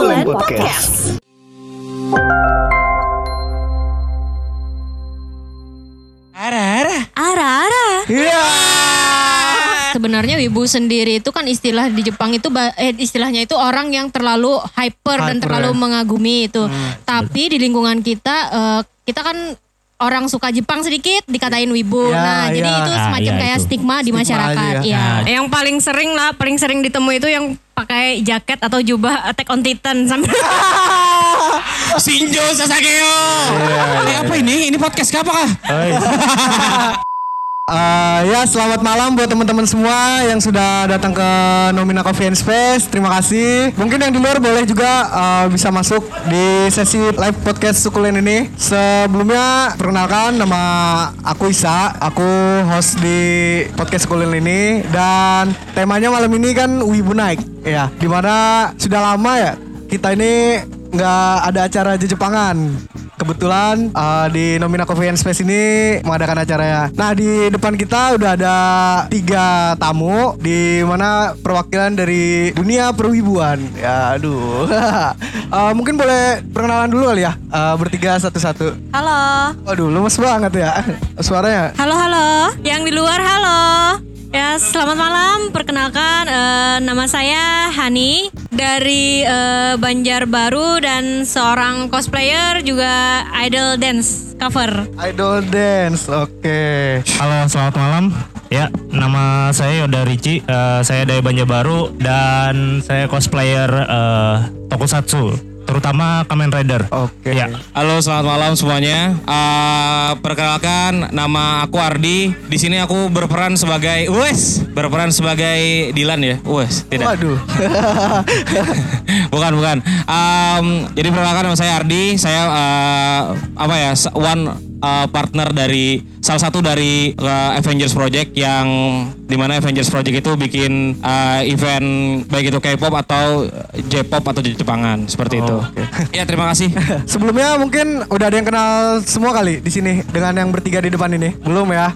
Podcast. Ara-ara. Ara-ara. Iya. Sebenarnya wibu sendiri itu kan istilah di Jepang itu eh, istilahnya itu orang yang terlalu hyper, dan Hyper, terlalu ya. mengagumi itu. Tapi di lingkungan kita eh, kita kan orang suka Jepang sedikit dikatain wibu. Ya, nah, jadi ya. itu Ah, semacam iya, kayak itu. stigma di Stigma masyarakat. aja ya. Iya. Nah, Yang paling sering lah, paling sering ditemui itu yang pakai jaket atau jubah Attack on Titan sambil Shinjo Sasageo. Eh, apa ini? Ini podcast apa kah? Eh, ya selamat malam buat teman-teman semua yang sudah datang ke Nomina Coffee and Space. Terima kasih. Mungkin yang di luar boleh juga eh, bisa masuk di sesi live podcast Sukulen ini. Sebelumnya perkenalkan nama aku Isa. Aku host di podcast Sukulen ini dan temanya malam ini kan Wibu Night. Ya, di mana sudah lama ya kita ini nggak ada acara Jepangan. Kebetulan uh, di Nomina Coffee and Space ini mengadakan acaranya. Nah di depan kita udah ada tiga tamu di mana perwakilan dari dunia perwibuan. Ya aduh. Uh, mungkin boleh perkenalan dulu kali ya uh, bertiga satu-satu. Halo. Waduh lemes banget ya suaranya. Halo, halo. Yang di luar halo. Ya, selamat malam. Perkenalkan eh, nama saya Hani dari eh, Banjarbaru dan seorang cosplayer juga idol dance cover. Idol dance, oke. Halo, selamat malam. Ya, nama saya Yoda Ricci. Eh, saya dari Banjarbaru dan saya cosplayer eh, Tokusatsu, terutama Kamen Rider. Oke. Ya. Halo, selamat malam semuanya. Eh, perkenalkan, nama aku Ardi. Di sini aku berperan sebagai Wes, berperan sebagai Dilan ya. Wes, tidak. Waduh. bukan, bukan. Em, jadi perkenalkan nama saya Ardi. Saya eh, apa ya? One eh, partner dari salah satu dari eh, Avengers Project yang di mana Avengers Project itu bikin eh, event baik itu K-pop atau J-pop atau Jepangan seperti itu. Ya terima kasih. Sebelumnya mungkin udah ada yang kenal semua kali di sini dengan yang bertiga di depan ini. Belum ya?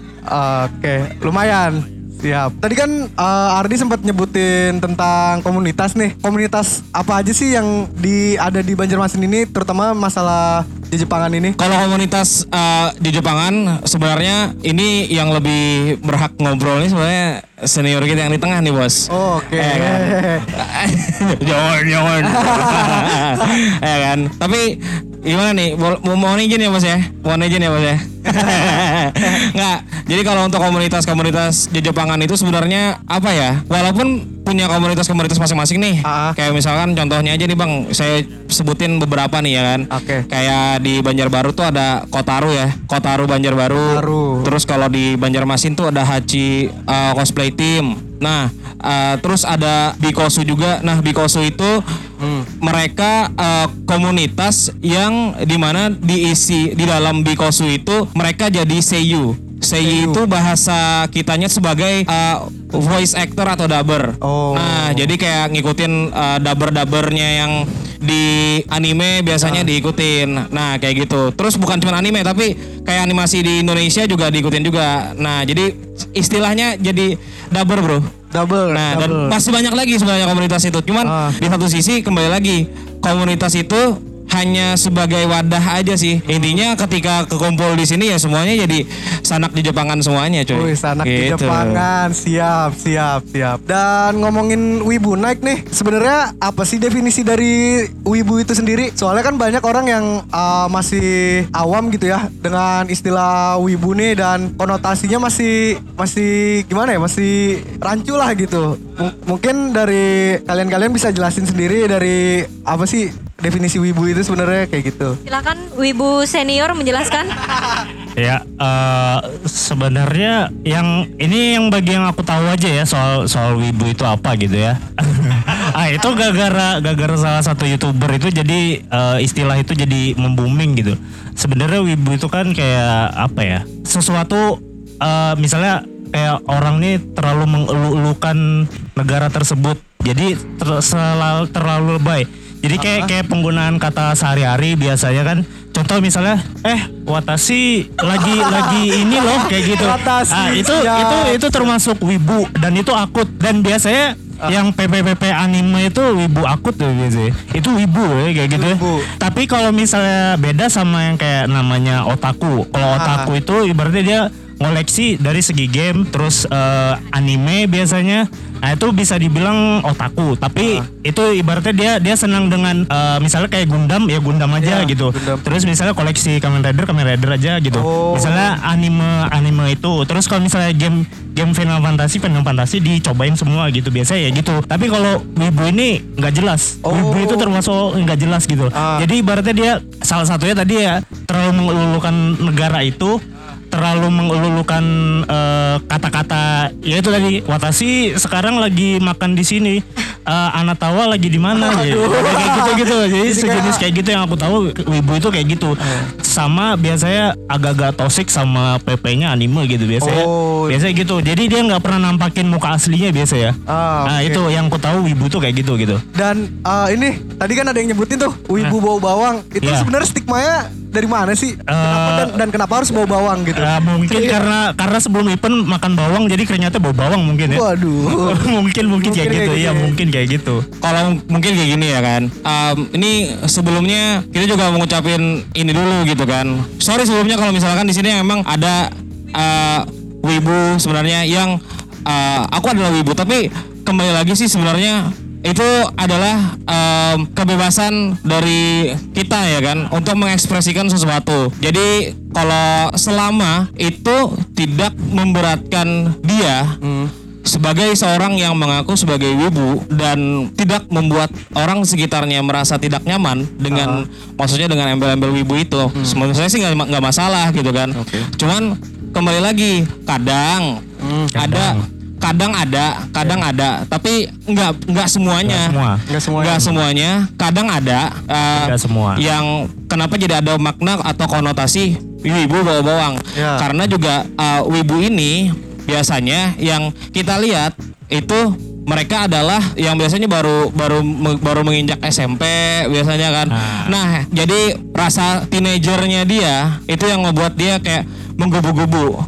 Oke, lumayan. Siap. Tadi kan eh, Ardi sempat nyebutin tentang komunitas nih. Komunitas apa aja sih yang di ada di Banjarmasin ini terutama masalah Jepangan ini? Kalau komunitas eh, di Jepangan sebenarnya ini yang lebih berhak ngobrol nih sebenarnya senior kita yang di tengah nih bos. Oh, Oke. Eh, kan? jangan jangan. ya kan. Tapi gimana nih? Mau mohon izin ya bos ya. Mohon izin ya bos ya. Nggak. Jadi kalau untuk komunitas-komunitas di Jepangan itu sebenarnya apa ya? Walaupun punya komunitas-komunitas masing-masing nih. Ah. Kayak misalkan contohnya aja nih bang, saya sebutin beberapa nih ya kan. Oke. Kayak di Banjarbaru tuh ada Kotaru ya, Kotaru Banjarbaru. Kotaru. Terus kalau di Banjarmasin tuh ada Hachi uh, Cosplay Team. Nah, uh, terus ada Bikosu juga. Nah, Bikosu itu mereka uh, komunitas yang di mana diisi di dalam Bikosu itu mereka jadi seiyu. Seiyu itu bahasa kitanya sebagai uh, voice actor atau dubber. Oh. Nah, jadi kayak ngikutin uh, dubber-dubbernya yang di anime biasanya diikutin. Nah, kayak gitu. Terus bukan cuma anime tapi kayak animasi di Indonesia juga diikutin juga. Nah, jadi istilahnya jadi dubber, Bro. Double. Nah, dan double. masih banyak lagi sebenarnya komunitas itu. Cuman Ah. di satu sisi kembali lagi komunitas itu hanya sebagai wadah aja sih. Intinya ketika kekumpul di sini ya semuanya jadi sanak di Jepangan semuanya, cuy. Wih, anak di Gitu. Jepangan, siap, siap, siap. Dan ngomongin wibu naik nih, sebenarnya apa sih definisi dari wibu itu sendiri? Soalnya kan banyak orang yang uh, masih awam gitu ya dengan istilah wibu nih dan konotasinya masih masih gimana ya? Masih rancu lah gitu. M- mungkin dari kalian-kalian bisa jelasin sendiri dari apa sih definisi wibu itu sebenarnya kayak gitu. Silakan Wibu senior menjelaskan. Ya, eh, sebenarnya yang ini yang bagi yang aku tahu aja ya soal soal wibu itu apa gitu ya. ah itu gara-gara gara-gara salah satu youtuber itu jadi eh, istilah itu jadi membooming gitu. Sebenarnya wibu itu kan kayak apa ya? Sesuatu eh, misalnya kayak orang nih terlalu mengelu-elukan negara tersebut. Jadi ter- selalu terlalu lebay. Jadi kayak kayak penggunaan kata sehari-hari biasanya kan contoh misalnya eh watashi lagi lagi ini loh kayak gitu. Watashi, Ah, itu siap. itu itu termasuk wibu dan itu akut dan biasanya yang PPPP anime itu wibu akut tuh biasanya. Itu wibu ya kayak gitu. ya. Wibu. Tapi kalau misalnya beda sama yang kayak namanya otaku. Kalau Ah. otaku itu ibaratnya dia ngoleksi dari segi game terus eh, anime biasanya. Nah itu bisa dibilang otaku. Tapi Ah. itu ibaratnya dia dia senang dengan eh, misalnya kayak Gundam ya Gundam aja Iya, gitu. Gundam. Terus misalnya koleksi Kamen Rider Kamen Rider aja gitu. Oh. Misalnya anime anime itu. Terus kalau misalnya game game Final Fantasy Final Fantasy dicobain semua gitu biasa ya gitu. Tapi kalau Wibu ini nggak jelas. Oh. Wibu itu termasuk nggak jelas gitu. Ah. Jadi ibaratnya dia salah satunya tadi ya terlalu mengelulukan negara itu terlalu mengelulukan eh, kata-kata ya itu tadi Watashi sekarang lagi makan di sini Eh, Anatawa lagi di mana gitu. kayak gitu gitu jadi sejenis kayak gitu yang aku tahu wibu itu kayak gitu sama biasanya agak-agak toxic sama PP-nya anime gitu biasanya Oh. biasanya gitu jadi dia nggak pernah nampakin muka aslinya biasa ya Ah, nah oke. itu yang aku tahu wibu tuh kayak gitu gitu Dan eh, ini tadi kan ada yang nyebutin tuh wibu bau bawang. Itu Iya. sebenarnya stigmanya dari mana sih? Kenapa dan, dan kenapa harus bau bawang gitu? Nah, mungkin Iya. karena karena sebelum event makan bawang jadi kerennya bau bawang mungkin ya. Waduh. mungkin mungkin kayak Mungkin gitu kayak ya gitu ya. mungkin kayak gitu. Kalau mungkin kayak gini ya kan. Em, ini sebelumnya kita juga mau ngucapin ini dulu gitu kan. Sorry sebelumnya kalau misalkan di sini emang ada eh, wibu sebenarnya yang eh, aku adalah wibu tapi kembali lagi sih sebenarnya itu adalah em, kebebasan dari kita ya kan untuk mengekspresikan sesuatu. Jadi kalau selama itu tidak memberatkan dia sebagai seorang yang mengaku sebagai wibu dan tidak membuat orang sekitarnya merasa tidak nyaman dengan maksudnya dengan embel-embel wibu itu, menurut saya sih nggak nggak masalah gitu kan. Cuman kembali lagi kadang. ada kadang ada, kadang ada, tapi nggak nggak semuanya. Nggak semua. Nggak semuanya. Nggak semuanya. Kadang ada. eh, Nggak semua. Yang kenapa jadi ada makna atau konotasi wibu bawa bawang? Ya. Karena juga eh, wibu ini biasanya yang kita lihat itu mereka adalah yang biasanya baru baru baru menginjak SMP biasanya kan. Nah. Nah, jadi rasa teenagernya dia itu yang membuat dia kayak menggebu-gebu.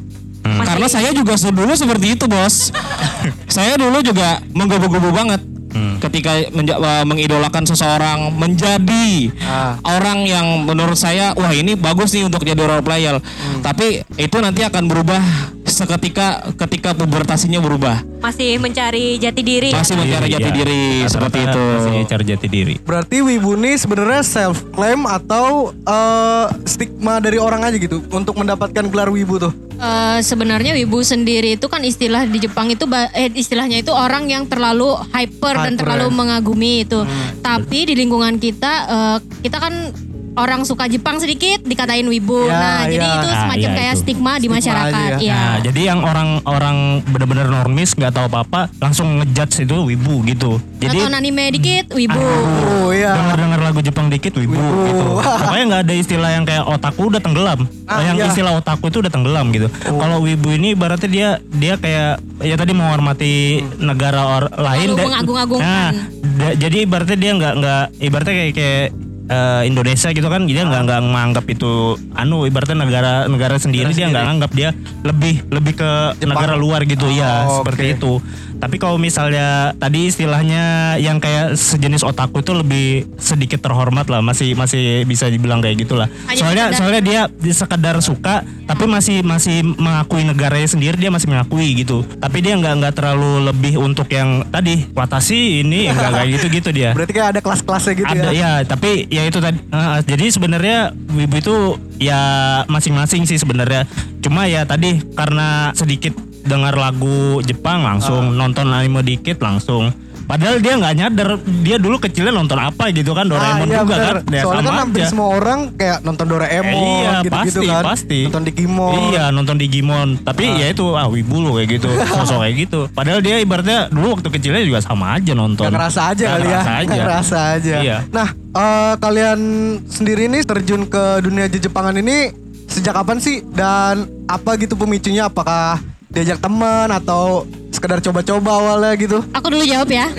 Karena saya juga dulu seperti itu, Bos. saya dulu juga menggebu-gebu banget. Ketika menja- eh, mengidolakan seseorang menjadi Ah. orang yang menurut saya wah ini bagus nih untuk jadi role player. Tapi itu nanti akan berubah seketika ketika pubertasinya berubah. Masih mencari jati diri. ya? Masih mencari jati Iya. diri seperti itu. Masih cari jati diri. Berarti wibu ini sebenarnya self claim atau eh, stigma dari orang aja gitu untuk mendapatkan gelar wibu tuh. Eh, sebenarnya wibu sendiri itu kan istilah di Jepang itu eh, istilahnya itu orang yang terlalu hyper, dan Hyper, terlalu ya. mengagumi itu. Tapi di lingkungan kita eh, kita kan orang suka Jepang sedikit dikatain wibu. Ya, nah, jadi ya. itu Nah, semacam iya, kayak itu. stigma di Stigma masyarakat. aja ya. Iya. Nah, jadi yang orang-orang benar-benar normis nggak tahu apa-apa langsung ngejudge itu wibu gitu. Jadi Nonton anime dikit wibu. Oh iya. dengar-dengar lagu Jepang dikit wibu, Wibu. gitu. Pokoknya nggak ada istilah yang kayak otaku udah tenggelam. Ah, yang iya. istilah otaku itu udah tenggelam gitu. Kalau wibu ini berarti dia dia kayak ya tadi menghormati negara or, lain dan- mengagung-agungkan. Nah, da- jadi ibaratnya dia nggak nggak ibaratnya kayak kayak eh, Indonesia gitu kan dia nggak nggak menganggap itu anu ibaratnya negara negara sendiri dia nggak nganggap dia lebih lebih ke negara luar gitu ya Oh, seperti oke. itu tapi kalau misalnya tadi istilahnya yang kayak sejenis otaku itu lebih sedikit terhormat lah masih masih bisa dibilang kayak gitulah. Hanya soalnya sekedar- soalnya dia di sekedar suka tapi masih masih mengakui negaranya sendiri dia masih mengakui gitu. Tapi dia nggak nggak terlalu lebih untuk yang tadi Watashi ini nggak kayak gitu gitu dia. Berarti kayak ada kelas-kelasnya gitu ada ya. ya tapi ya itu tadi. Eh, jadi sebenarnya wibu itu ya masing-masing sih sebenarnya. Cuma ya tadi karena sedikit dengar lagu Jepang langsung nonton anime dikit langsung padahal dia nggak nyadar dia dulu kecilnya nonton apa gitu kan Doraemon Ah, iya, juga bener. kan ya Soalnya kan hampir aja. semua orang kayak nonton Doraemon Eh, iya gitu-gitu pasti kan. pasti Nonton Digimon. iya nonton Digimon tapi ya itu ah wibu loh kayak gitu sosok kayak gitu padahal dia ibaratnya dulu waktu kecilnya juga sama aja nonton Gak ngerasa aja kali ya. ngerasa aja ngerasa aja. Iya. Nah, eh, kalian sendiri nih terjun ke dunia Jepangan ini sejak kapan sih? Dan apa gitu pemicunya? Apakah diajak teman atau sekedar coba-coba awalnya gitu? Aku dulu jawab ya.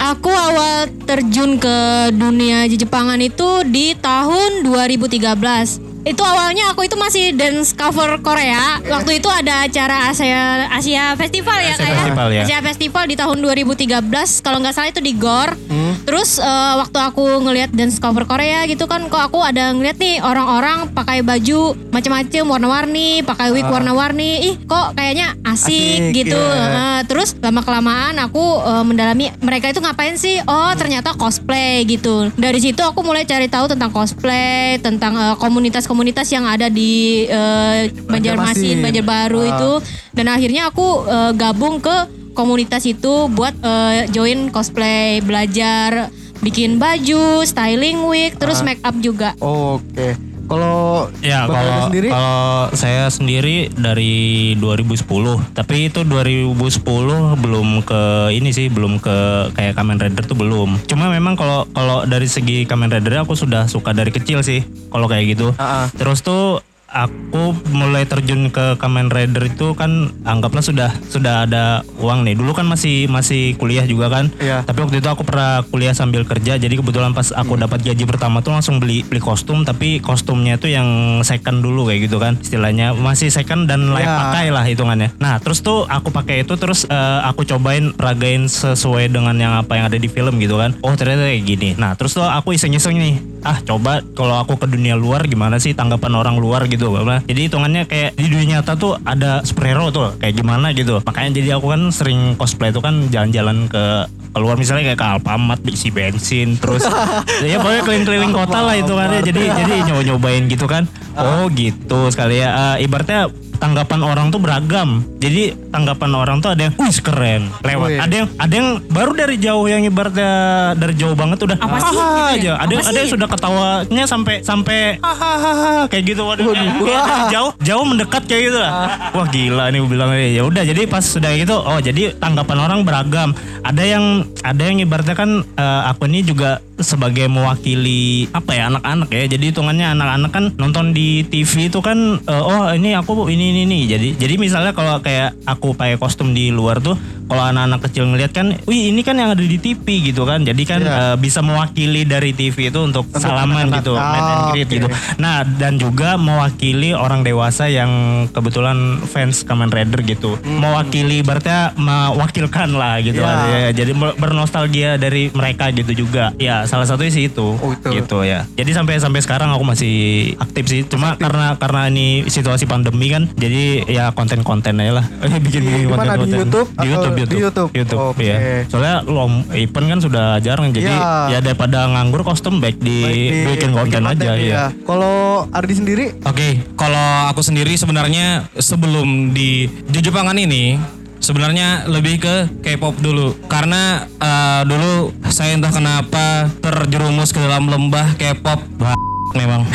Aku awal terjun ke dunia Jepangan itu di tahun 2013. Itu awalnya aku itu masih dance cover Korea. Waktu itu ada acara Asia Asia Festival ya Asia kayak Festival, ya. Asia Festival di tahun 2013 kalau nggak salah itu di GOR. Hmm. Terus eh, waktu aku ngelihat dance cover Korea gitu kan kok aku ada ngeliat nih orang-orang pakai baju macam-macam warna-warni, pakai wig warna-warni. Ih, kok kayaknya asik, Asik, gitu. iya. Eh, terus lama kelamaan aku eh, mendalami mereka itu ngapain sih? Oh, ternyata cosplay gitu. Dari situ aku mulai cari tahu tentang cosplay, tentang eh, komunitas-komunitas yang ada di eh, Banjarmasin. Banjarbaru Ah. itu. Dan akhirnya aku eh, gabung ke komunitas itu buat eh, join cosplay, belajar bikin baju, styling wig, terus Ah. make up juga. Oke. Kalau Ya kalau sendiri? kalau saya sendiri dari 2010 tapi itu 2010 belum ke ini sih belum ke kayak Kamen Rider tuh belum. Cuma memang kalau kalau dari segi Kamen Rider aku sudah suka dari kecil sih kalau kayak gitu. Ah, ah. terus tuh aku mulai terjun ke Kamen Rider itu kan anggaplah sudah sudah ada uang nih. Dulu kan masih masih kuliah juga kan. Iya. tapi waktu itu aku pernah kuliah sambil kerja. Jadi kebetulan pas aku Hmm. dapat gaji pertama tuh langsung beli beli kostum. Tapi kostumnya itu yang second dulu kayak gitu kan istilahnya. Masih second dan layak Iya. pakai lah hitungannya. Nah terus tuh aku pakai itu terus eh, aku cobain peragain sesuai dengan yang apa yang ada di film gitu kan. Oh ternyata kayak gini. Nah terus tuh aku iseng-iseng nih. Ah coba kalau aku ke dunia luar gimana sih tanggapan orang luar gitu Bang. jadi hitungannya kayak di dunia nyata tuh ada superhero tuh kayak gimana gitu makanya jadi aku kan sering cosplay tuh kan jalan-jalan ke keluar misalnya kayak ke Alfamart isi bensin terus ya pokoknya keliling-keliling kota lah itu kan ya. jadi jadi nyoba-nyobain gitu kan oh gitu sekali ya Eh, ibaratnya tanggapan orang tuh beragam. Jadi tanggapan orang tuh ada yang wih keren. Lewat. Wih. ada yang ada yang baru dari jauh yang ibaratnya dari jauh banget udah apa sih? Gitu ya? aja. Ada Apa ada yang sudah ketawanya sampai sampai hahaha kayak gitu. Waduh kayak dari jauh jauh mendekat kayak gitu lah. Wah gila nih gue bilang ya udah. Jadi pas sudah gitu oh jadi tanggapan orang beragam. Ada yang ada yang ibaratnya kan eh, aku ini juga sebagai mewakili apa ya anak-anak ya jadi hitungannya anak-anak kan nonton di TV itu kan eh, oh ini aku ini ini nih jadi jadi misalnya kalau kayak aku pakai kostum di luar tuh kalau anak-anak kecil ngeliat kan wih ini kan yang ada di TV gitu kan jadi kan Iya. eh, bisa mewakili dari TV itu untuk, Untuk salaman anak-anak. gitu meet and Ah, greet oke. gitu nah dan juga mewakili orang dewasa yang kebetulan fans Kamen Rider gitu mewakili berarti mewakilkan lah gitu Hmm. Iya. ya jadi ber- bernostalgia dari mereka gitu juga ya salah satunya sih itu Oh, itu. gitu ya jadi sampai sampai sekarang aku masih aktif sih cuma karena karena ini situasi pandemi kan jadi ya konten-konten aja lah bikin bikin Di mana? konten Di YouTube di atau YouTube di YouTube YouTube? Oke. iya soalnya lom event kan sudah jarang jadi Iya. ya daripada nganggur kostum baik di Baik di- bikin konten aja iya. ya Kalau Ardi sendiri Oke, kalau aku sendiri sebenarnya sebelum di di Jepangan ini sebenarnya lebih ke K-pop dulu. Karena eh, dulu saya entah kenapa terjerumus ke dalam lembah K-pop. Bah, memang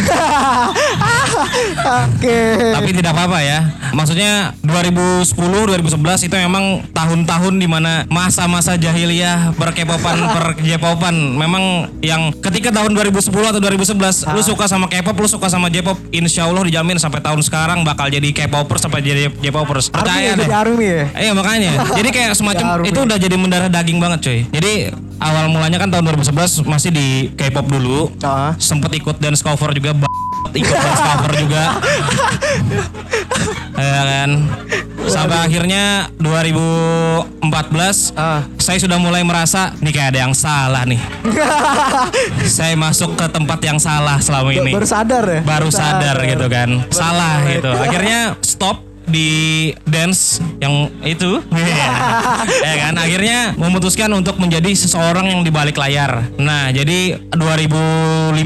Oke. tapi tidak apa-apa ya maksudnya 2010 2011 itu memang tahun-tahun di mana masa-masa jahiliyah per K-popan per J-popan memang yang ketika tahun 2010 atau 2011 lu suka sama K-pop lu suka sama J-pop insya Allah dijamin sampai tahun sekarang bakal jadi K-popers sampai jadi J-popers percaya ya, deh Army ya. Iya makanya. Jadi kayak semacam itu udah jadi mendarah daging banget coy. Jadi awal mulanya kan tahun 2011 masih di K-pop dulu. Ah. Sempet ikut dance cover juga ikut dance cover juga. ya kan. Sampai akhirnya 2014 Ah. saya sudah mulai merasa nih kayak ada yang salah nih. saya masuk ke tempat yang salah selama ini Baru sadar ya? baru sadar gitu kan salah mulai. gitu akhirnya stop di dance yang itu. Ya kan? Akhirnya memutuskan untuk menjadi seseorang yang di balik layar. Nah jadi 2015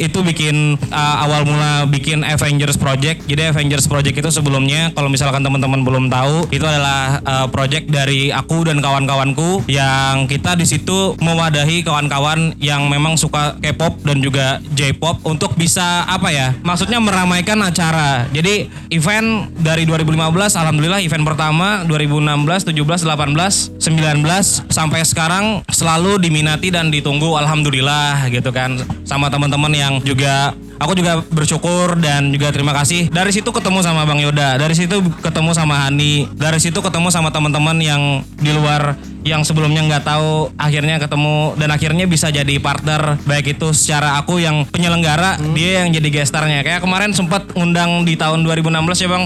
itu bikin uh, awal mula bikin Avengers Project. Jadi Avengers Project itu sebelumnya kalau misalkan teman-teman belum tahu itu adalah uh, project dari aku dan kawan-kawanku yang kita di situ mewadahi kawan-kawan yang memang suka K-pop dan juga J-pop untuk bisa apa ya maksudnya meramaikan acara. Jadi event dari 2015 alhamdulillah event pertama 2016 17 18 19 sampai sekarang selalu diminati dan ditunggu alhamdulillah gitu kan sama teman-teman yang juga Aku juga bersyukur dan juga terima kasih. Dari situ ketemu sama Bang Yoda, dari situ ketemu sama Hani, dari situ ketemu sama teman-teman yang di luar yang sebelumnya nggak tahu akhirnya ketemu dan akhirnya bisa jadi partner baik itu secara aku yang penyelenggara dia yang jadi gestarnya. Kayak kemarin sempat ngundang di tahun 2016 ya bang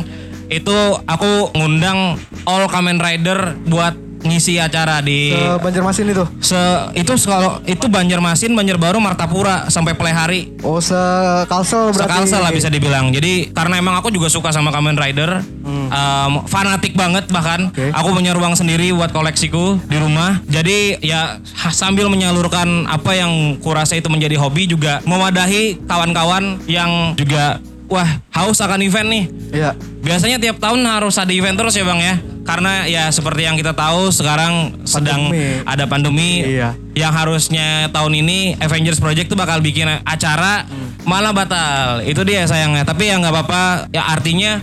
itu aku ngundang all Kamen Rider buat ngisi acara di Ke Banjarmasin itu. se itu kalau itu Banjarmasin Banjarbaru Martapura sampai Pelehari Oh, se Kalsel berarti. Sekalsel lah bisa dibilang. Jadi karena emang aku juga suka sama Kamen Rider, um, fanatik banget bahkan. Oke. Aku punya ruang sendiri buat koleksiku di rumah. Jadi ya sambil menyalurkan apa yang kurasa itu menjadi hobi juga mewadahi kawan-kawan yang juga wah haus akan event nih. Iya. Biasanya tiap tahun harus ada event terus ya bang ya. Karena ya seperti yang kita tahu sekarang sedang Pandemi. ada pandemi. Iya. Yang harusnya tahun ini Avengers Project tuh bakal bikin acara malah batal. Itu dia sayangnya. Tapi ya nggak apa-apa. Ya artinya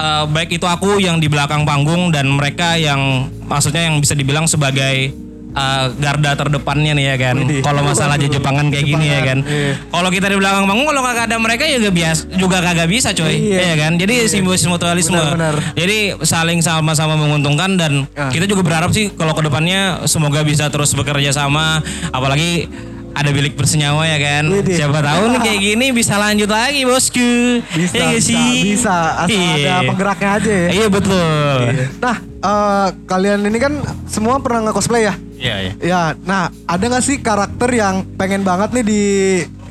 eh, baik itu aku yang di belakang panggung dan mereka yang maksudnya yang bisa dibilang sebagai eh, garda terdepannya nih ya kan. Kalau masalah Waduh. Jepangan kayak gini ya kan. Iya. Kalau kita di belakang panggung kalau kagak ada mereka juga biasa juga kagak bisa coy. Iya. Iya kan? Jadi simbiosis mutualisme. Benar-benar. Jadi saling sama-sama menguntungkan dan Ah. kita juga berharap sih kalau ke depannya semoga bisa terus bekerja sama apalagi ada bilik bersenyawa ya kan. Widih. Siapa tahu nih kayak gini bisa lanjut lagi bosku. Bisa, nggak bisa, sih? bisa. Asal Iya. ada penggeraknya aja ya. Iya betul. Nah, eh, kalian ini kan semua pernah nge-cosplay ya? Iya, iya. Ya, nah ada nggak sih karakter yang pengen banget nih di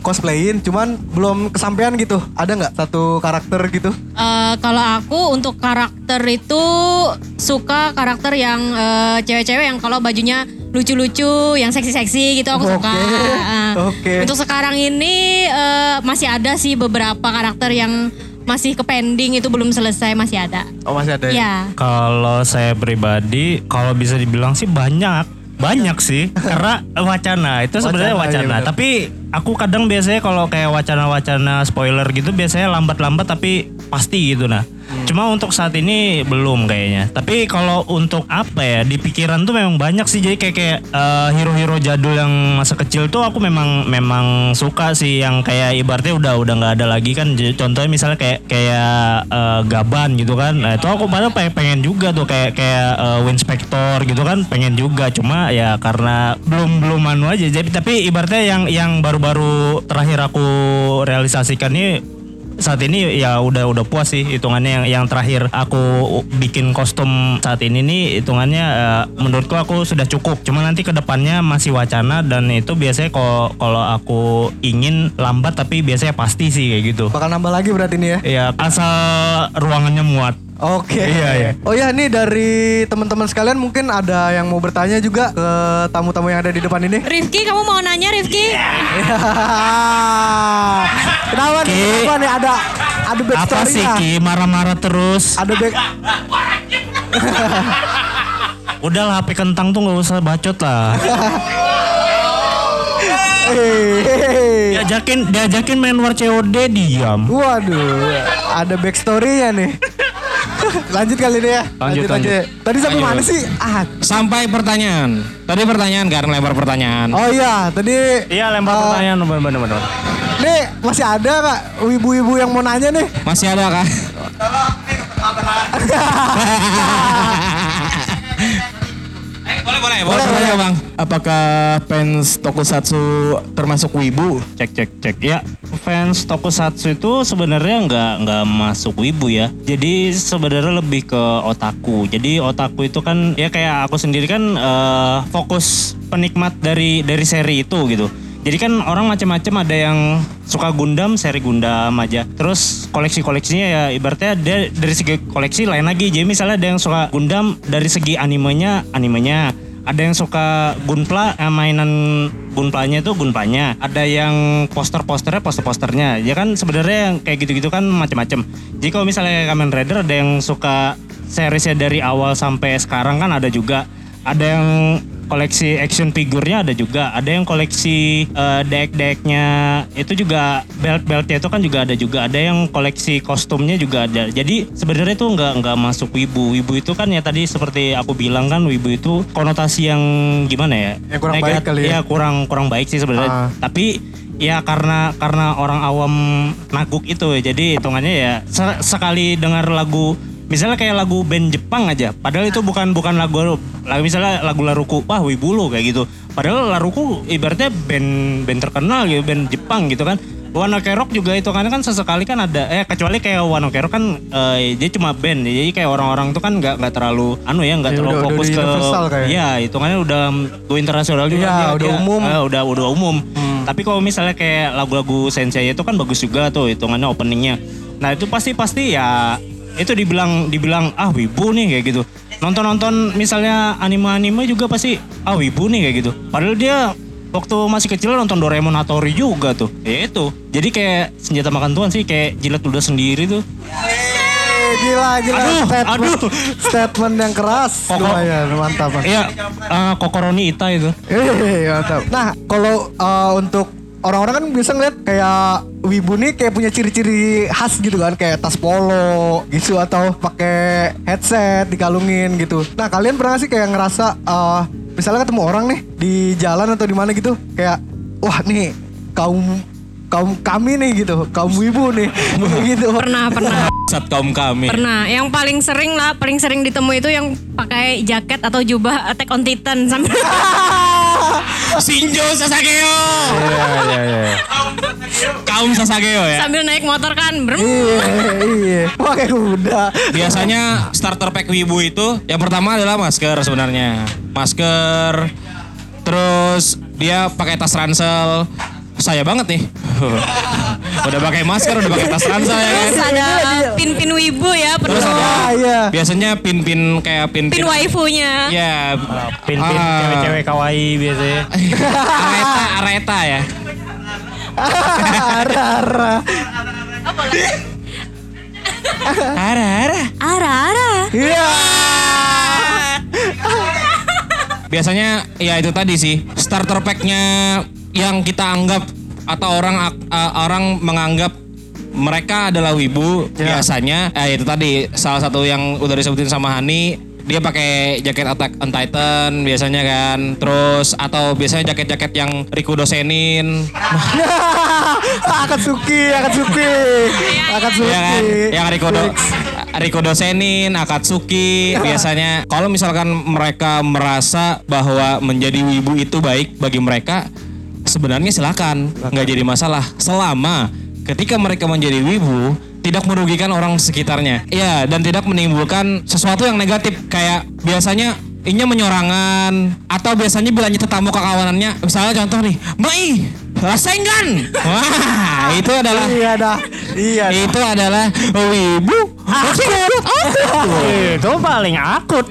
cosplayin, cuman belum kesampaian gitu? Ada nggak satu karakter gitu? Eh, kalau aku untuk karakter itu suka karakter yang eh, cewek-cewek yang kalau bajunya lucu-lucu, yang seksi-seksi gitu aku suka. Oke, Eh, oke. Untuk sekarang ini eh, masih ada sih beberapa karakter yang masih ke pending itu belum selesai masih ada. Oh masih ada ya? Ya. Kalau saya pribadi, kalau bisa dibilang sih banyak. Banyak sih, karena wacana itu sebenarnya Wacana, iya wacana. benar. Tapi aku kadang biasanya kalau kayak wacana-wacana spoiler gitu biasanya lambat-lambat tapi pasti gitu nah. Hmm. Cuma untuk saat ini belum kayaknya. Tapi kalau untuk apa ya di pikiran tuh memang banyak sih. Jadi kayak kayak eh, hero-hero jadul yang masa kecil tuh aku memang memang suka sih yang kayak ibaratnya udah udah nggak ada lagi kan. Contohnya misalnya kayak kayak eh, Gaban gitu kan. Nah itu aku padahal pengen, pengen juga tuh kayak kayak eh, Winspector gitu kan pengen juga. Cuma ya karena belum belum anu aja. Jadi tapi ibaratnya yang yang baru-baru terakhir aku realisasikan ini saat ini ya udah udah puas sih hitungannya. Yang yang terakhir aku bikin kostum saat ini nih hitungannya eh, menurutku aku sudah cukup. Cuma nanti ke depannya masih wacana dan itu biasanya kalau kalau aku ingin lambat tapi biasanya pasti sih kayak gitu. Bakal nambah lagi berarti ini ya? ya asal ruangannya muat Oke. Iya, iya. Oh ya, nih dari teman-teman sekalian mungkin ada yang mau bertanya juga ke tamu-tamu yang ada di depan ini. Rifki kamu mau nanya Rifki? Kenapa nih? Kenapa nih? Ada ada apa backstory sih Ki marah-marah terus Ada back. udah lah HP kentang tuh nggak usah bacot lah diajakin diajakin main war COD diam Waduh, ada backstory-nya nih. Lanjut kali ini ya. Lanjut, Tadi sampai Lanjut. mana sih? Ah. Sampai pertanyaan. Tadi pertanyaan kan lempar pertanyaan. Oh iya, tadi iya lempar eh, pertanyaan bener bener Nih, masih ada kak ibu-ibu yang mau nanya nih? Masih ada kan? boleh boleh boleh Boleh, boleh boleh. bang. Apakah fans tokusatsu termasuk wibu? cek cek cek ya fans tokusatsu itu sebenarnya nggak nggak masuk wibu ya jadi sebenarnya lebih ke otaku jadi otaku itu kan ya kayak aku sendiri kan eh, fokus penikmat dari dari seri itu gitu jadi kan orang macam-macam ada yang suka Gundam, seri Gundam aja. Terus koleksi-koleksinya ya ibaratnya dia dari segi koleksi lain lagi. Jadi misalnya ada yang suka Gundam dari segi animenya, animenya. Ada yang suka gunpla eh, mainan gunplanya itu gunplanya. Ada yang poster-posternya poster-posternya. Ya kan sebenarnya yang kayak gitu-gitu kan macam-macam. Jadi kalau misalnya Kamen Rider ada yang suka seriesnya dari awal sampai sekarang kan ada juga. Ada yang koleksi action figurnya ada juga. Ada yang koleksi eh, deck-decknya itu juga belt-beltnya itu kan juga ada juga. Ada yang koleksi kostumnya juga ada. Jadi sebenarnya itu nggak nggak masuk wibu. Wibu itu kan ya tadi seperti aku bilang kan wibu itu konotasi yang gimana ya? Yang kurang baik kali ya. ya kurang kurang baik sih sebenarnya. Tapi ya karena karena orang awam naguk itu. Ya jadi hitungannya ya se- sekali dengar lagu misalnya kayak lagu band Jepang aja padahal itu bukan bukan lagu lagu misalnya lagu Laruku wah Wibu lo kayak gitu. Padahal Laruku ibaratnya band band terkenal gitu band Jepang gitu kan. Wano Kerok juga itu kan kan sesekali kan ada eh kecuali kayak Wano Kerok kan eh, dia cuma band jadi kayak orang-orang tuh kan nggak nggak terlalu anu ya nggak Ya, terlalu udah- udah fokus ke universal kayak. ya? Hitungannya udah go internasional juga Iya, dia- udah dia- umum. eh, udah udah umum. Tapi kalau misalnya kayak lagu-lagu Sensei itu kan bagus juga tuh hitungannya openingnya. Nah itu pasti pasti ya itu dibilang dibilang ah wibu nih kayak gitu. Nonton-nonton misalnya anime-anime juga pasti ah wibu nih kayak gitu. Padahal dia waktu masih kecil nonton Doraemon Hattori juga tuh. Ya itu. Jadi kayak senjata makan tuan sih kayak jilat ludah sendiri tuh. Eh, gila gila. Aduh, statement, aduh. statement yang keras. Koko- lumayan mantap iya eh, Kokoroni Ita itu. Mantap. Nah, kalau uh, untuk orang-orang kan bisa ngeliat kayak wibu nih kayak punya ciri-ciri khas gitu kan, kayak tas polo gitu atau pakai headset dikalungin gitu. Nah, kalian pernah nggak sih kayak ngerasa uh, misalnya ketemu orang nih di jalan atau di mana gitu, kayak wah nih kaum kaum kami nih gitu, kaum wibu nih gitu. Pernah, pernah. Saat kaum kami. Pernah. Yang paling sering lah, paling sering ditemui itu yang pakai jaket atau jubah Attack on Titan sambil Shinjo Sasageo. Iya, iya, iya. Kaum Sasageo ya. sambil naik motor kan. Brem. Iya, iya. Pakai kuda. Biasanya starter pack Wibu itu yang pertama adalah masker sebenarnya. Masker. Terus dia pakai tas ransel. Saya banget nih. udah pakai masker, udah pakai tas ransel ya kan. Terus ada pin-pin wibu ya, Terus penuh ada Ah, iya. biasanya pin-pin kayak pin-pin. pin waifunya. Ya, pin-pin Ah. cewek-cewek kawaii biasanya areta, areta ya. Ara-ara. Ara, ara. Ara-ara. Iya. Biasanya ya itu tadi sih starter packnya yang kita anggap atau orang uh, orang menganggap mereka adalah wibu Ya. biasanya eh, itu tadi salah satu yang udah disebutin sama Hani dia pakai jaket Attack on Titan biasanya kan terus atau biasanya jaket-jaket yang Rikudo Senin Akatsuki, Akatsuki. Akatsuki. ya kan yang Rikudo Rikudo Senin, Akatsuki biasanya kalau misalkan mereka merasa bahwa menjadi wibu itu baik bagi mereka sebenarnya silakan nggak jadi masalah. Selama ketika mereka menjadi wibu tidak merugikan orang sekitarnya. Ya dan tidak menimbulkan sesuatu yang negatif. Kayak biasanya inya menyorangan atau biasanya bilangnya tetamu ke kawanannya misalnya contoh nih Mai rasain kan wah itu adalah Iya dah. Iya. dah. itu adalah wibu. Itu paling akut.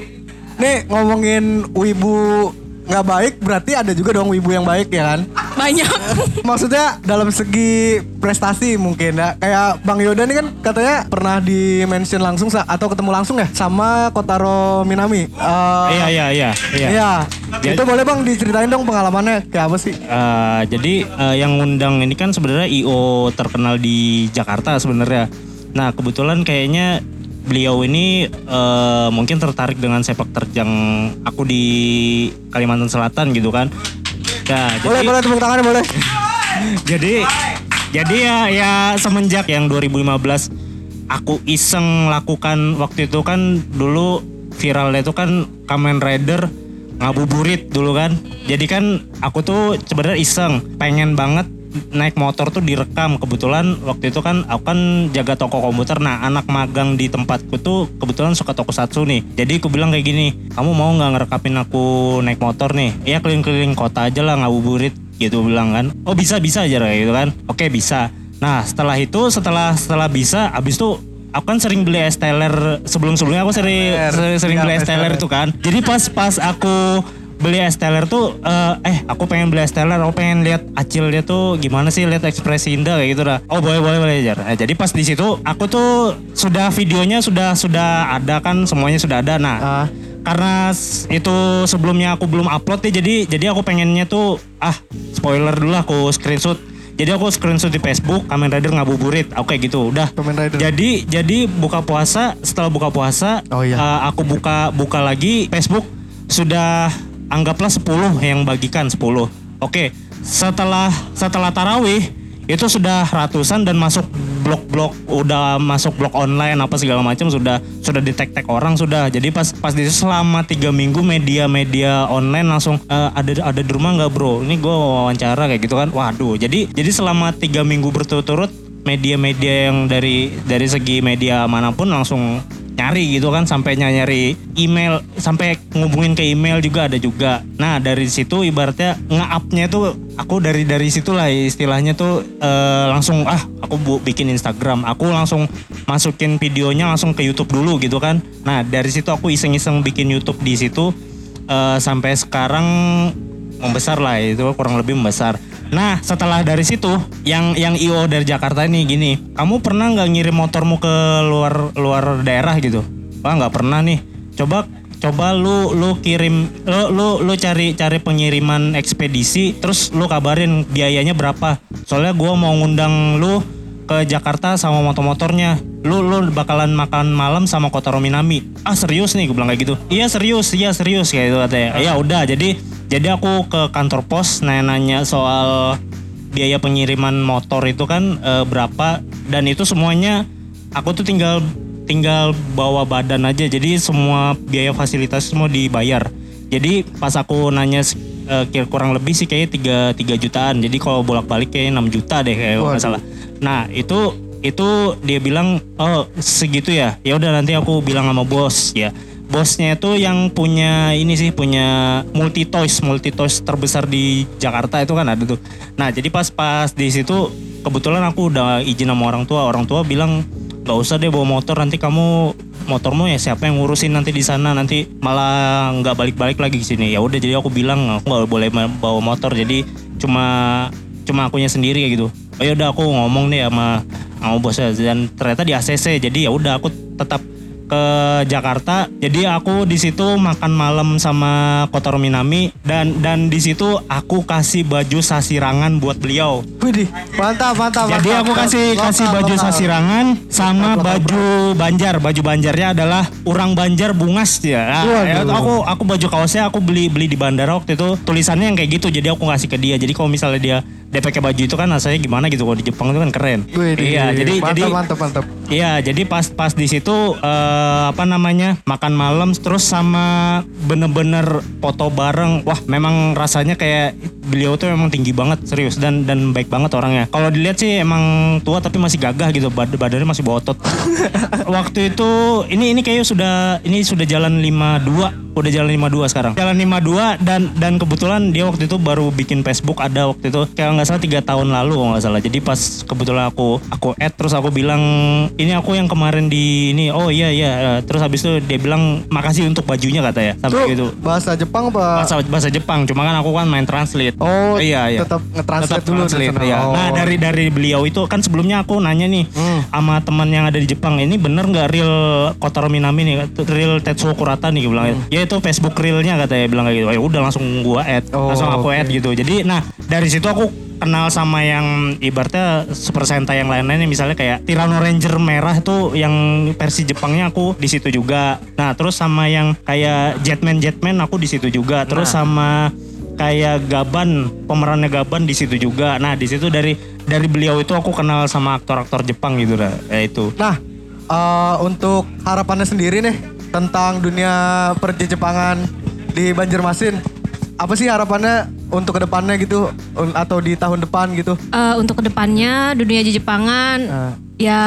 Nih ngomongin wibu nggak baik berarti ada juga dong wibu yang baik ya kan? Banyak. Maksudnya dalam segi prestasi mungkin ya. Kayak Bang Yoda nih kan katanya pernah di mention langsung sa- atau ketemu langsung ya sama Kotaro Minami. Eh, iya iya iya iya Iya. Jadi- Itu boleh Bang diceritain dong pengalamannya kayak apa sih? Eh, jadi eh, yang ngundang ini kan sebenarnya IO terkenal di Jakarta sebenarnya. Nah kebetulan kayaknya beliau ini eh, mungkin tertarik dengan sepak terjang aku di Kalimantan Selatan gitu kan. Ya, Boleh, jadi, boleh tepuk tangannya boleh. jadi jadi ya ya semenjak yang 2015 aku iseng lakukan waktu itu kan dulu viralnya itu kan Kamen Rider ngabuburit dulu kan. Jadi kan aku tuh sebenarnya iseng pengen banget naik motor tuh direkam. Kebetulan waktu itu kan aku kan jaga toko komputer. Nah anak magang di tempatku tuh kebetulan suka tokusatsu nih. Jadi aku bilang kayak gini kamu mau nggak ngerekapin aku naik motor nih? Ya keliling-keliling kota aja lah ngabuburit gitu bilang kan. Oh bisa bisa aja kayak gitu kan. Oke bisa. Nah setelah itu setelah setelah bisa abis itu aku kan sering beli es teler. Sebelum sebelumnya aku sering sering, sering Iya, beli es teler. itu kan. Jadi pas pas aku beli es teler tuh eh, eh aku pengen beli es teler aku pengen lihat acil dia tuh gimana sih lihat ekspresi Indah kayak gitu dah oh boleh boleh boleh jar Nah, jadi pas di situ aku tuh sudah videonya sudah sudah ada kan semuanya sudah ada nah Ah. karena itu sebelumnya aku belum upload ya jadi jadi aku pengennya tuh ah spoiler dulu lah aku screenshot jadi aku screenshot di Facebook Kamen Rider ngabuburit oke gitu udah Kamen Rider. jadi jadi buka puasa setelah buka puasa Oh, iya. eh, aku buka buka lagi Facebook sudah anggaplah 10 yang bagikan 10 oke setelah setelah tarawih itu sudah ratusan dan masuk blog-blog udah masuk blog online apa segala macam sudah sudah ditek-tek orang sudah. Jadi pas pas di selama tiga minggu media-media online langsung "Eh, ada ada di rumah nggak bro? Ini gue wawancara kayak gitu kan. Waduh. Jadi jadi selama tiga minggu berturut-turut media-media yang dari dari segi media mana pun langsung nyari gitu kan sampai nyari email sampai ngubungin ke email juga ada juga. Nah dari situ ibaratnya nge-upnya tuh aku dari dari situ lah istilahnya tuh eh, langsung ah aku bu, bikin Instagram. Aku langsung masukin videonya langsung ke YouTube dulu gitu kan. Nah dari situ aku iseng-iseng bikin YouTube di situ eh, sampai sekarang membesar lah itu kurang lebih membesar. Nah setelah dari situ yang yang IO dari Jakarta ini gini, kamu pernah nggak ngirim motormu ke luar luar daerah gitu? Wah nggak pernah nih. Coba coba lu lu kirim lu lu lu cari cari pengiriman ekspedisi terus lu kabarin biayanya berapa. Soalnya gua mau ngundang lu ke Jakarta sama motor-motornya. Lu lu bakalan makan malam sama Kotaro Minami. Ah serius nih gue bilang kayak gitu. Iya serius, iya serius kayak gitu katanya. Ya udah jadi jadi aku ke kantor pos nanya-nanya soal biaya pengiriman motor itu kan eh, berapa dan itu semuanya aku tuh tinggal tinggal bawa badan aja. Jadi semua biaya fasilitas semua dibayar. Jadi pas aku nanya eh, kira kurang lebih sih kayaknya 3 3 jutaan. Jadi kalau bolak-balik kayaknya 6 juta deh kayak nggak salah. Nah, itu itu dia bilang oh segitu ya. Ya udah nanti aku bilang sama bos ya. Bosnya itu yang punya ini sih punya multi toys, multi toys terbesar di Jakarta itu kan ada tuh. Nah, jadi pas pas di situ kebetulan aku udah izin sama orang tua. Orang tua bilang nggak usah deh bawa motor nanti kamu motormu ya siapa yang ngurusin nanti di sana nanti malah nggak balik-balik lagi ke sini ya udah jadi aku bilang aku nggak boleh bawa motor jadi cuma cuma akunya sendiri kayak gitu oh ya udah aku ngomong nih sama sama bosnya dan ternyata di ACC jadi ya udah aku tetap ke Jakarta jadi aku di situ makan malam sama Kotaro Minami dan dan di situ aku kasih baju sasirangan buat beliau Widih, mantap, mantap. jadi mantap. aku kasih Lokal, kasih baju lokal. sasirangan sama baju Banjar. Baju Banjarnya adalah Urang Banjar Bungas ya. Nah, ya, aku aku baju kaosnya aku beli beli di bandara waktu itu tulisannya yang kayak gitu. Jadi aku ngasih ke dia. Jadi kalau misalnya dia dia pakai baju itu kan rasanya gimana gitu kalau di Jepang itu kan keren. Widih, iya, jadi mantap, jadi mantap, mantap. Iya, jadi pas pas di situ eh, apa namanya makan malam terus sama bener-bener foto bareng. Wah, memang rasanya kayak beliau tuh memang tinggi banget serius dan dan baik banget orangnya. Kalau dilihat sih emang tua tapi masih gagah gitu, bad badannya masih berotot. Waktu itu ini ini kayaknya sudah ini sudah jalan 52, udah jalan 52 sekarang. Jalan 52 dan dan kebetulan dia waktu itu baru bikin Facebook ada waktu itu kayak nggak salah tiga tahun lalu kalau nggak salah. Jadi pas kebetulan aku aku add terus aku bilang ini aku yang kemarin di ini oh iya iya terus habis itu dia bilang makasih untuk bajunya kata ya sampai gitu bahasa Jepang apa? bahasa bahasa Jepang cuma kan aku kan main translate Oh, iya iya tetap nge-translate Tetap dulu translate, iya. Oh. nah dari dari beliau itu kan sebelumnya aku nanya nih Hmm. sama teman yang ada di Jepang ini bener nggak real Kotaro Minami nih real Tetsuo Kurata nih bilang Hmm. ya itu Facebook realnya katanya bilang kayak gitu ya udah langsung gua add Oh, langsung aku oke. add gitu jadi nah dari situ aku kenal sama yang ibaratnya Super Sentai yang lain-lainnya misalnya kayak Tyranno Ranger merah tuh yang versi Jepangnya aku di situ juga. Nah, terus sama yang kayak Jetman Jetman aku di situ juga. Terus Nah. sama kayak Gaban pemerannya Gaban di situ juga. Nah, di situ dari dari beliau itu aku kenal sama aktor-aktor Jepang gitu lah. Ya itu. Nah, eh, untuk harapannya sendiri nih tentang dunia perjejepangan di Banjarmasin. Apa sih harapannya untuk ke depannya gitu atau di tahun depan gitu? Eh, untuk ke depannya dunia Jepangan Nah. ya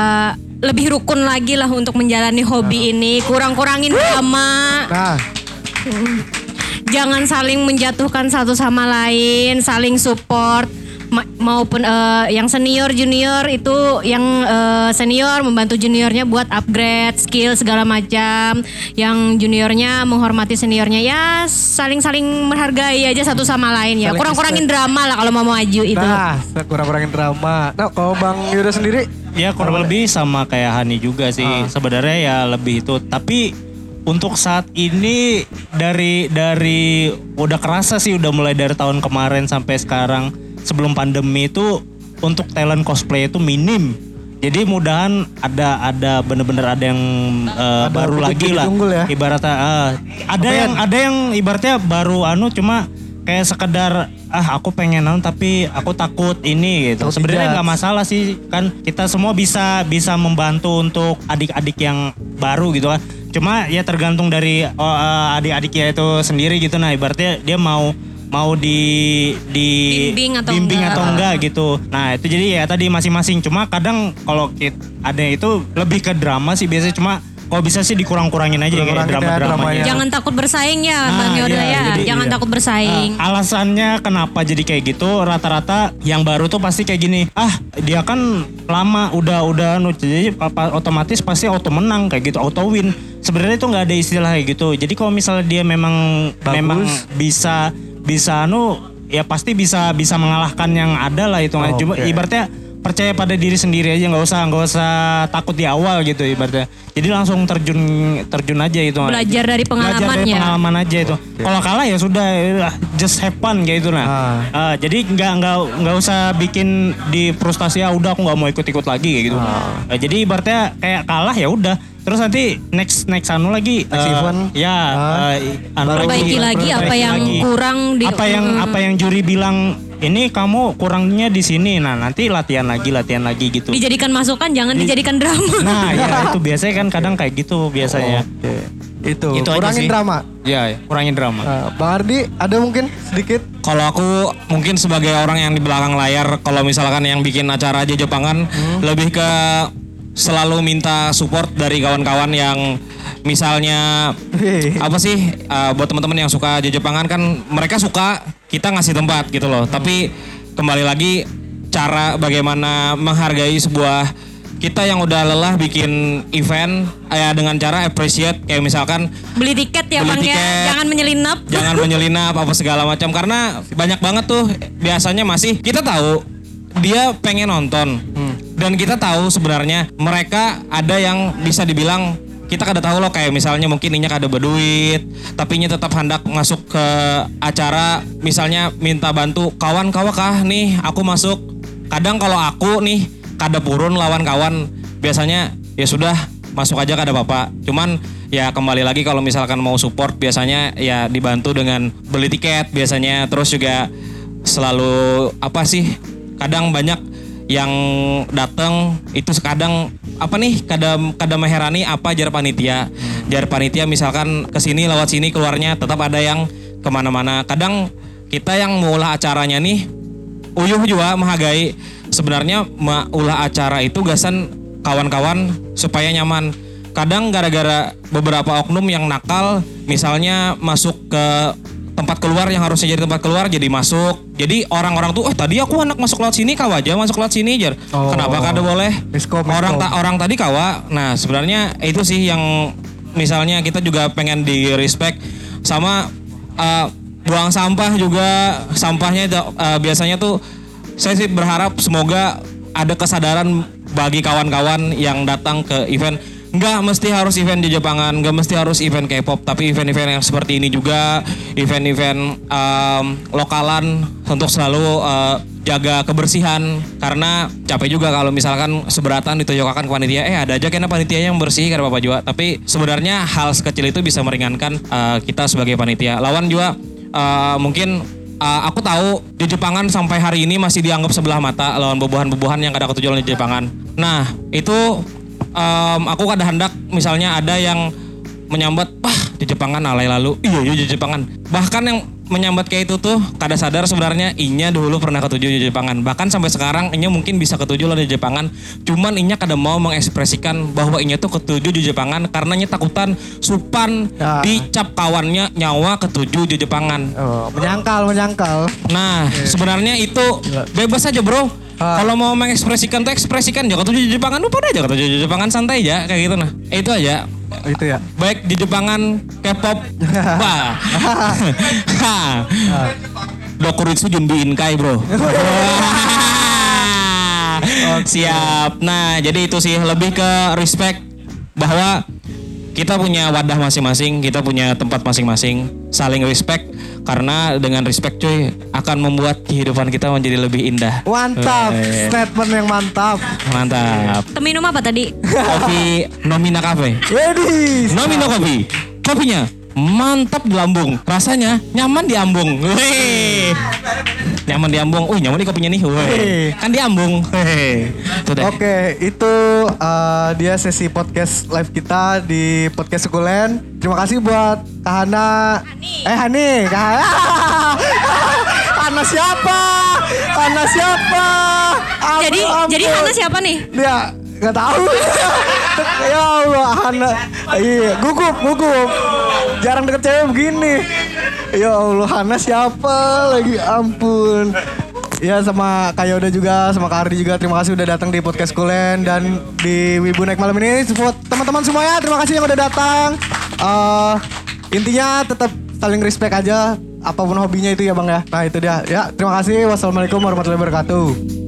lebih rukun lagi lah untuk menjalani hobi ini. Kurang-kurangin drama. Nah, jangan saling menjatuhkan satu sama lain, saling support Ma- maupun eh, yang senior junior itu yang eh, senior membantu juniornya buat upgrade skill segala macam, yang juniornya menghormati seniornya ya saling-saling menghargai aja satu sama lain ya. Kurang-kurangin drama lah kalau mau maju itu. nah, kurang-kurangin drama. Nah, kalau Bang Yuda sendiri, Ya kurang lebih sama kayak Hani juga sih. Sebenarnya ya lebih itu. Tapi untuk saat ini dari dari udah kerasa sih udah mulai dari tahun kemarin sampai sekarang sebelum pandemi itu untuk talent cosplay itu minim. Jadi mudahan ada ada bener-bener ada yang eh, Ada baru lagi lah. ya. Ibaratnya ah, ada yang ada yang ibaratnya baru anu cuma kayak sekedar ah aku pengen nonton tapi aku takut ini gitu. Sebenarnya nggak masalah sih kan kita semua bisa bisa membantu untuk adik-adik yang baru gitu kan. Cuma ya tergantung dari oh, eh, adik-adiknya itu sendiri gitu nah ibaratnya dia mau mau di di Bimbing atau bimbing enggak. atau enggak gitu. Nah, itu jadi ya tadi masing-masing. Cuma kadang kalau kit- ada itu lebih ke drama sih biasanya cuma kalau bisa sih dikurang-kurangin aja kayak Kurang-kurangin ya drama-dramanya. dramanya. Jangan takut bersaing ya, Nah, Bang Yoda iya, ya. jadi Jangan iya. takut bersaing. Nah, alasannya kenapa jadi kayak gitu rata-rata yang baru tuh pasti kayak gini. Ah, dia kan lama udah udah anu jadi apa- otomatis pasti auto menang kayak gitu, auto win. Sebenarnya itu nggak ada istilah kayak gitu. Jadi kalau misalnya dia memang Bagus. memang bisa bisa anu ya pasti bisa bisa mengalahkan yang ada lah itu. Oh, Cuma ibaratnya percaya pada diri sendiri aja nggak usah nggak usah takut di awal gitu ibaratnya. Jadi langsung terjun terjun aja itu. Belajar dari Belajar pengalaman dari ya. pengalaman aja itu. Kalau kalah ya sudah ya just have fun kayak itu nah. Ah. Ah, jadi nggak nggak nggak usah bikin di frustasi ya udah aku nggak mau ikut-ikut lagi kayak gitu. Ah. Ah, jadi ibaratnya kayak kalah ya udah. Terus nanti next next anu lagi Next eh, event. Ya, Ah. eh, anu Perbaiki lagi apa perbaiki yang lagi. kurang di apa yang Mm. apa yang juri bilang ini kamu kurangnya di sini. Nah, nanti latihan lagi, latihan lagi gitu. dijadikan masukan, jangan dijadikan drama. Nah, ya itu biasanya kan kadang kayak gitu biasanya. Oke. Itu, Itu aja kurangin sih. drama. Ya, Kurangin drama. Nah, Bang Ardi ada mungkin sedikit Kalau aku mungkin sebagai orang yang di belakang layar, kalau misalkan yang bikin acara aja Jepangan, lebih ke selalu minta support dari kawan-kawan yang misalnya apa sih uh, buat teman-teman yang suka Jepangan kan mereka suka kita ngasih tempat gitu loh. Tapi kembali lagi cara bagaimana menghargai sebuah kita yang udah lelah bikin event ya dengan cara appreciate kayak misalkan Beli tiket ya Beli Bang ya, jangan menyelinap. jangan menyelinap apa segala macam. Karena banyak banget tuh biasanya masih kita tahu dia pengen nonton dan kita tahu sebenarnya mereka ada yang bisa dibilang kita kada tahu loh kayak misalnya mungkin inya kada berduit tapi inya tetap hendak masuk ke acara misalnya minta bantu kawan kawan kah nih? Aku masuk. Kadang kalau aku nih kada purun lawan kawan biasanya ya sudah masuk aja kada apa-apa. Cuman ya kembali lagi kalau misalkan mau support biasanya ya dibantu dengan beli tiket biasanya. Terus juga selalu apa sih kadang banyak yang datang itu sekadang apa nih kadang kadang meherani apa jar panitia. Jar panitia misalkan ke sini lewat sini keluarnya tetap ada yang ke mana-mana. Kadang kita yang mengolah acaranya nih uyuh juga menghargai. Sebenarnya ulah acara itu gasan kawan-kawan supaya nyaman. Kadang gara-gara beberapa oknum yang nakal misalnya masuk ke tempat keluar yang harusnya jadi tempat keluar jadi masuk. Jadi orang-orang tuh oh tadi aku anak masuk lewat sini kau aja masuk lewat sini jar Oh. kenapa kada boleh? Miskom, orang miskom. ta- orang tadi kawa nah sebenarnya itu sih yang misalnya kita juga pengen di respect sama uh, buang sampah juga. Sampahnya uh, biasanya tuh saya sih berharap semoga ada kesadaran bagi kawan-kawan yang datang ke event nggak mesti harus event di Jepangan nggak mesti harus event K-pop tapi event-event yang seperti ini juga event-event um, lokalan untuk selalu uh, jaga kebersihan. Karena capek juga kalau misalkan seberatan ditoyokakan ke panitia eh ada aja kena panitia yang bersih karena bapak juga tapi sebenarnya hal sekecil itu bisa meringankan uh, kita sebagai panitia. Lawan juga uh, mungkin Uh, aku tahu di Jepangan sampai hari ini masih dianggap sebelah mata lawan bobohan-bobohan yang kada ketujuan di Jepangan. Nah itu um, aku kada hendak misalnya ada yang menyambat, wah di Jepangan alay lalu, iya iya di Jepangan. Bahkan yang menyambat kayak itu tuh kada sadar sebenarnya inya dulu pernah ketujuh di Jepangan. Bahkan sampai sekarang inya mungkin bisa ketujuh lah di Jepangan. Cuman inya kada mau mengekspresikan bahwa inya tuh ketujuh di Jepangan karena inya takutan supan Ya. dicap kawannya nyawa ketujuh di Jepangan. oh, menyangkal menyangkal. Nah, sebenarnya itu bebas aja, Bro. Ah. Kalau mau mengekspresikan tuh ekspresikan ya ketujuh di Jepangan udah aja ketujuh di Jepangan santai aja kayak gitu nah. Itu aja. Itu ya. Baik di Jepangan K-pop. Wah. Ha. Dokuritsu Junbi Inkai, Bro. Siap. Nah, jadi itu sih lebih ke respect bahwa kita punya wadah masing-masing, kita punya tempat masing-masing, saling respect karena dengan respect cuy akan membuat kehidupan kita menjadi lebih indah. Mantap, Weh. statement yang mantap. Mantap. Minum apa tadi? Kopi Nomina Cafe. Wedi. Nomino Kopi. Kopinya mantap di lambung. Rasanya nyaman di ambung. Wih. Nyaman di ambung. Oh, nyaman di kopinya nih. Wih. Kan di ambung. Wih. Itu. Oke, uh, dia sesi podcast live kita di podcast Sukulen. Terima kasih buat Kahana. Eh Hani, Kahana. Hana siapa? Hana siapa? Ampun, Jadi ampun. jadi Hana siapa nih? Dia nggak tahu. ya Allah, Hana. Iya, gugup, gugup. Jarang deket cewek begini. Ya Allah, Hana siapa lagi? Ampun. Ya sama Kak Yoda juga, sama Kak Ardi juga terima kasih udah datang di podcast Kulen dan di Wibu Naik Malam ini buat teman-teman semuanya terima kasih yang udah datang. Eh intinya tetap saling respect aja apa pun hobinya itu ya Bang ya. Nah itu dia. Ya, terima kasih. Wassalamualaikum warahmatullahi wabarakatuh.